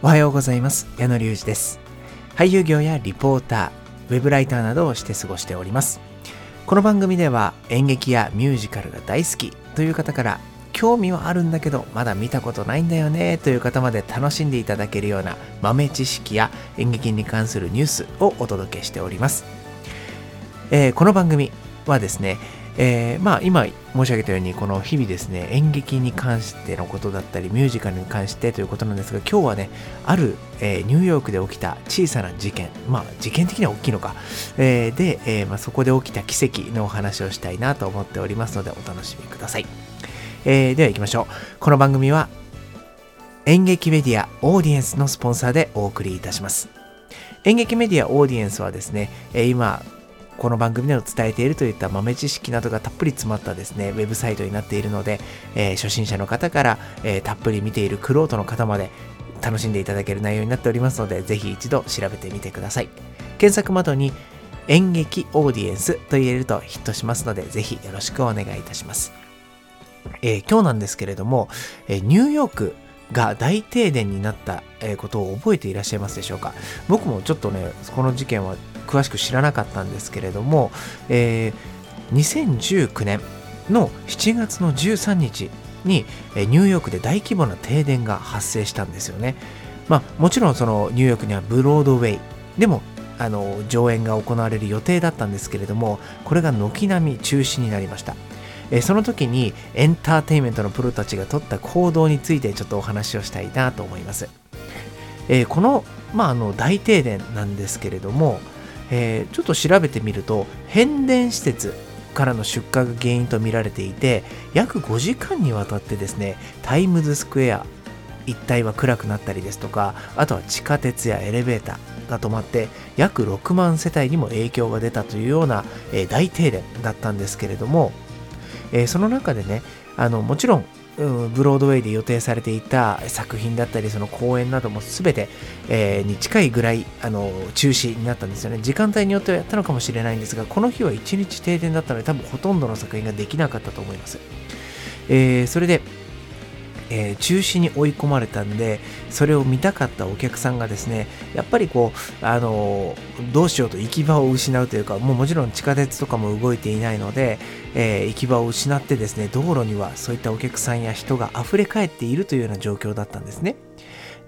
おはようございます。矢野隆二です。俳優業やリポーターウェブライターなどをして過ごしております。この番組では演劇やミュージカルが大好きという方から興味はあるんだけどまだ見たことないんだよねという方まで楽しんでいただけるような豆知識や演劇に関するニュースをお届けしております、えー、この番組はですねえー、まあ今申し上げたようにこの日々ですね演劇に関してのことだったりミュージカルに関してということなんですが今日はねある、えー、ニューヨークで起きた小さな事件まあ事件的には大きいのか、えー、で、えまあ、そこで起きた奇跡のお話をしたいなと思っておりますのでお楽しみください、えでは行きましょう。この番組は演劇メディアオーディエンスのスポンサーでお送りいたします。演劇メディアオーディエンスはですね、え今この番組でも伝えているといった豆知識などがたっぷり詰まったですね、ウェブサイトになっているので、えー、初心者の方から、えー、たっぷり見ているクロートの方まで楽しんでいただける内容になっておりますので、ぜひ一度調べてみてください。検索窓に演劇オーディエンスと入れるとヒットしますので、ぜひよろしくお願いいたします。えー、今日なんですけれども、えニューヨークが大停電になったことを覚えていらっしゃいますでしょうか？僕もちょっとねこの事件は詳しく知らなかったんですけれども、えー、2019年の7月の13日にニューヨークで大規模な停電が発生したんですよね。まあ、もちろんそのニューヨークにはブロードウェイでもあの上演が行われる予定だったんですけれどもこれが軒並み中止になりました。えその時にエンターテインメントのプロたちが取った行動についてちょっとお話をしたいなと思います。えー、この,、まあ、あの大停電なんですけれども、えー、ちょっと調べてみると変電施設からの出火が原因とみられていて約5時間にわたってですねタイムズスクエア一帯は暗くなったりですとかあとは地下鉄やエレベーターが止まって約6万世帯にも影響が出たというような、えー、大停電だったんですけれども、えー、その中でねあのもちろんうんブロードウェイで予定されていた作品だったり、その公演なども全て、えー、に近いぐらいあの中止になったんですよね。時間帯によってはやったのかもしれないんですが、この日は1日停電だったので、多分ほとんどの作品ができなかったと思います。えー、それで、えー、中止に追い込まれたんで、それを見たかったお客さんがですね、やっぱりこう、あのー、どうしようと行き場を失うというか、もうもちろん地下鉄とかも動いていないので、えー、行き場を失ってですね、道路にはそういったお客さんや人が溢れ返っているというような状況だったんですね。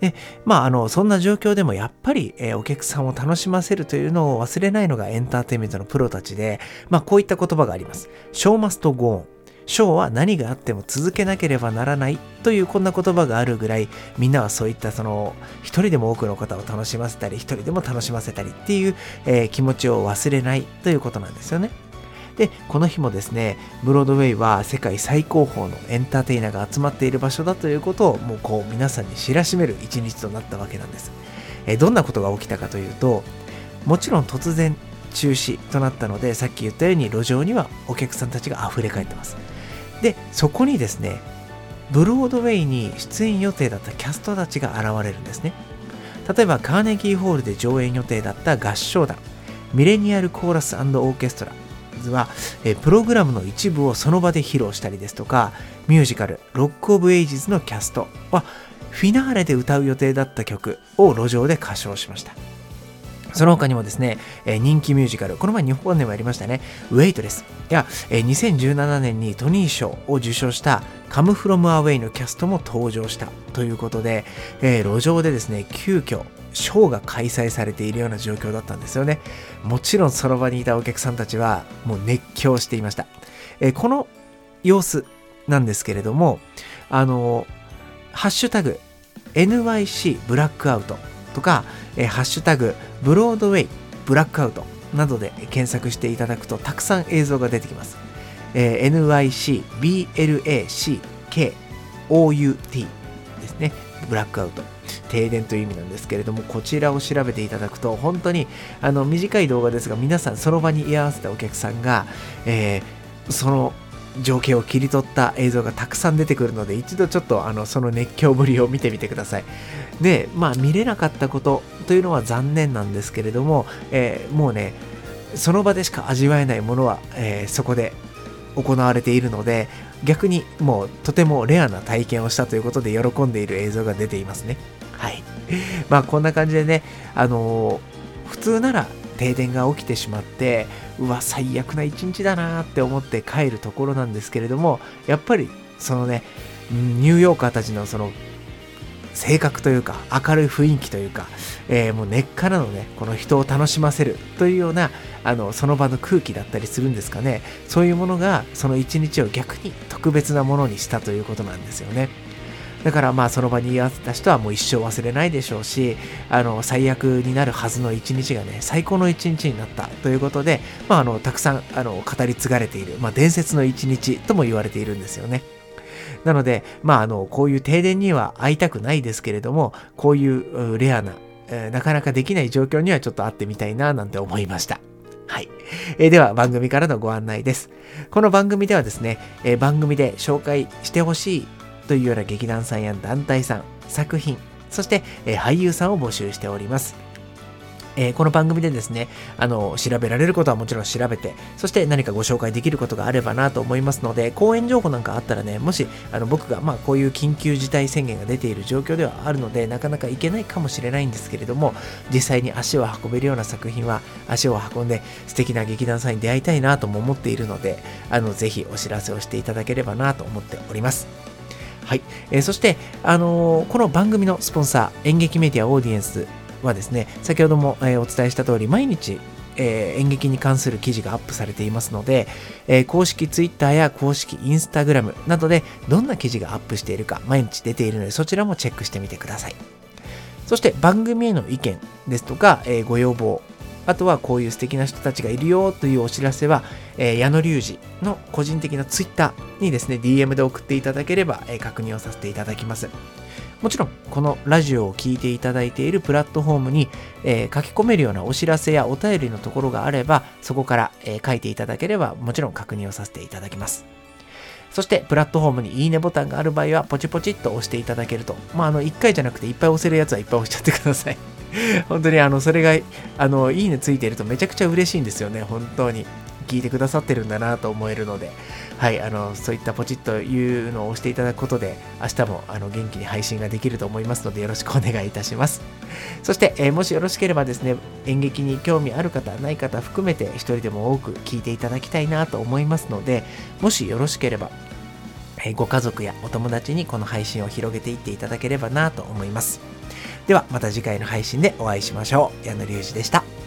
で、まあ、あの、そんな状況でもやっぱり、えー、お客さんを楽しませるというのを忘れないのがエンターテインメントのプロたちで、まあ、こういった言葉があります。ショーマストゴーン。ショーは何があっても続けなければならないというこんな言葉があるぐらいみんなはそういったその一人でも多くの方を楽しませたり一人でも楽しませたりっていう、えー、気持ちを忘れないということなんですよね。で、この日もですね、ブロードウェイは世界最高峰のエンターテイナーが集まっている場所だということをもうこう皆さんに知らしめる一日となったわけなんです。えー、どんなことが起きたかというと、もちろん突然中止となったので、さっき言ったように路上にはお客さんたちが溢れ返ってます。で、そこにですね、ブロードウェイに出演予定だったキャストたちが現れるんですね。例えば、カーネギーホールで上演予定だった合唱団、ミレニアルコーラスオーケストラは、えプログラムの一部をその場で披露したりですとか、ミュージカル、ロック・オブ・エイジズのキャストは、フィナーレで歌う予定だった曲を路上で歌唱しました。その他にもですね、えー、人気ミュージカル、この前日本でもやりましたね、ウェイトレス。いや、えー、2017年にトニー賞を受賞したカムフロムアウェイのキャストも登場したということで、えー、路上でですね、急遽、ショーが開催されているような状況だったんですよね。もちろんその場にいたお客さんたちはもう熱狂していました。えー、この様子なんですけれども、あの、ハッシュタグ NYC ブラックアウトとか、え、ハッシュタグブロードウェイブラックアウトなどで検索していただくとたくさん映像が出てきます。えー、NYCBLACKOUT ですね。ブラックアウト。停電という意味なんですけれども、こちらを調べていただくと、本当にあの短い動画ですが、皆さんその場に居合わせたお客さんが、えー、その情景を切り取った映像がたくさん出てくるので、一度ちょっとあのその熱狂ぶりを見てみてください。で、まあ見れなかったことというのは残念なんですけれども、えー、もうね、その場でしか味わえないものは、えー、そこで行われているので、逆にもうとてもレアな体験をしたということで喜んでいる映像が出ていますね。はい。まあこんな感じでね、あのー、普通なら停電が起きてしまって、うわ、最悪な一日だなって思って帰るところなんですけれども、やっぱりそのね、ニューヨーカーたちのその性格というか明るい雰囲気というか、えー、もう根っからのねこの人を楽しませるというようなあのその場の空気だったりするんですかね。そういうものがその一日を逆に特別なものにしたということなんですよね。だからまあその場に居合わせた人はもう一生忘れないでしょうしあの最悪になるはずの一日がね最高の一日になったということで、まあ、あのたくさんあの語り継がれている、まあ、伝説の一日とも言われているんですよね。なので、まあ、あの、こういう停電には会いたくないですけれども、こういうレアな、えー、なかなかできない状況にはちょっと会ってみたいな、なんて思いました。はい。えー、では、番組からのご案内です。この番組ではですね、えー、番組で紹介してほしいというような劇団さんや団体さん、作品、そして、え俳優さんを募集しております。えー、この番組でですね、あの、調べられることはもちろん調べて、そして何かご紹介できることがあればなと思いますので、講演情報なんかあったらね、もし、あの、僕が、まあ、こういう緊急事態宣言が出ている状況ではあるので、なかなか行けないかもしれないんですけれども、実際に足を運べるような作品は、足を運んで素敵な劇団さんに出会いたいなとも思っているので、あの、ぜひお知らせをしていただければなと思っております。はい。えー、そして、あのー、この番組のスポンサー、演劇メディアオーディエンスはですね、先ほども、え、お伝えした通り、毎日、え、演劇に関する記事がアップされていますので、え、公式 Twitter や公式 Instagram などでどんな記事がアップしているか毎日出ているのでそちらもチェックしてみてください。そして番組への意見ですとか、え、ご要望、あとはこういう素敵な人たちがいるよというお知らせは、えー、矢野隆二の個人的な Twitter にですね、DM で送っていただければ、えー、確認をさせていただきます。もちろん、このラジオを聴いていただいているプラットフォームに、えー、書き込めるようなお知らせやお便りのところがあれば、そこから、えー、書いていただければ、もちろん確認をさせていただきます。そして、プラットフォームにいいねボタンがある場合は、ポチポチっと押していただけると。まあ、あの、1回じゃなくて、いっぱい押せるやつはいっぱい押しちゃってください。本当に、あの、それが、あの、いいねついてるとめちゃくちゃ嬉しいんですよね、本当に。聞いてくださってるんだなと思えるので、はい、あの、そういったポチッというのを押していただくことで、明日もあの元気に配信ができると思いますので、よろしくお願いいたします。そして、えー、もしよろしければですね、演劇に興味ある方、ない方含めて、一人でも多く聞いていただきたいなと思いますので、もしよろしければ、ご家族やお友達にこの配信を広げていっていただければなと思います。ではまた次回の配信でお会いしましょう。矢野隆二でした。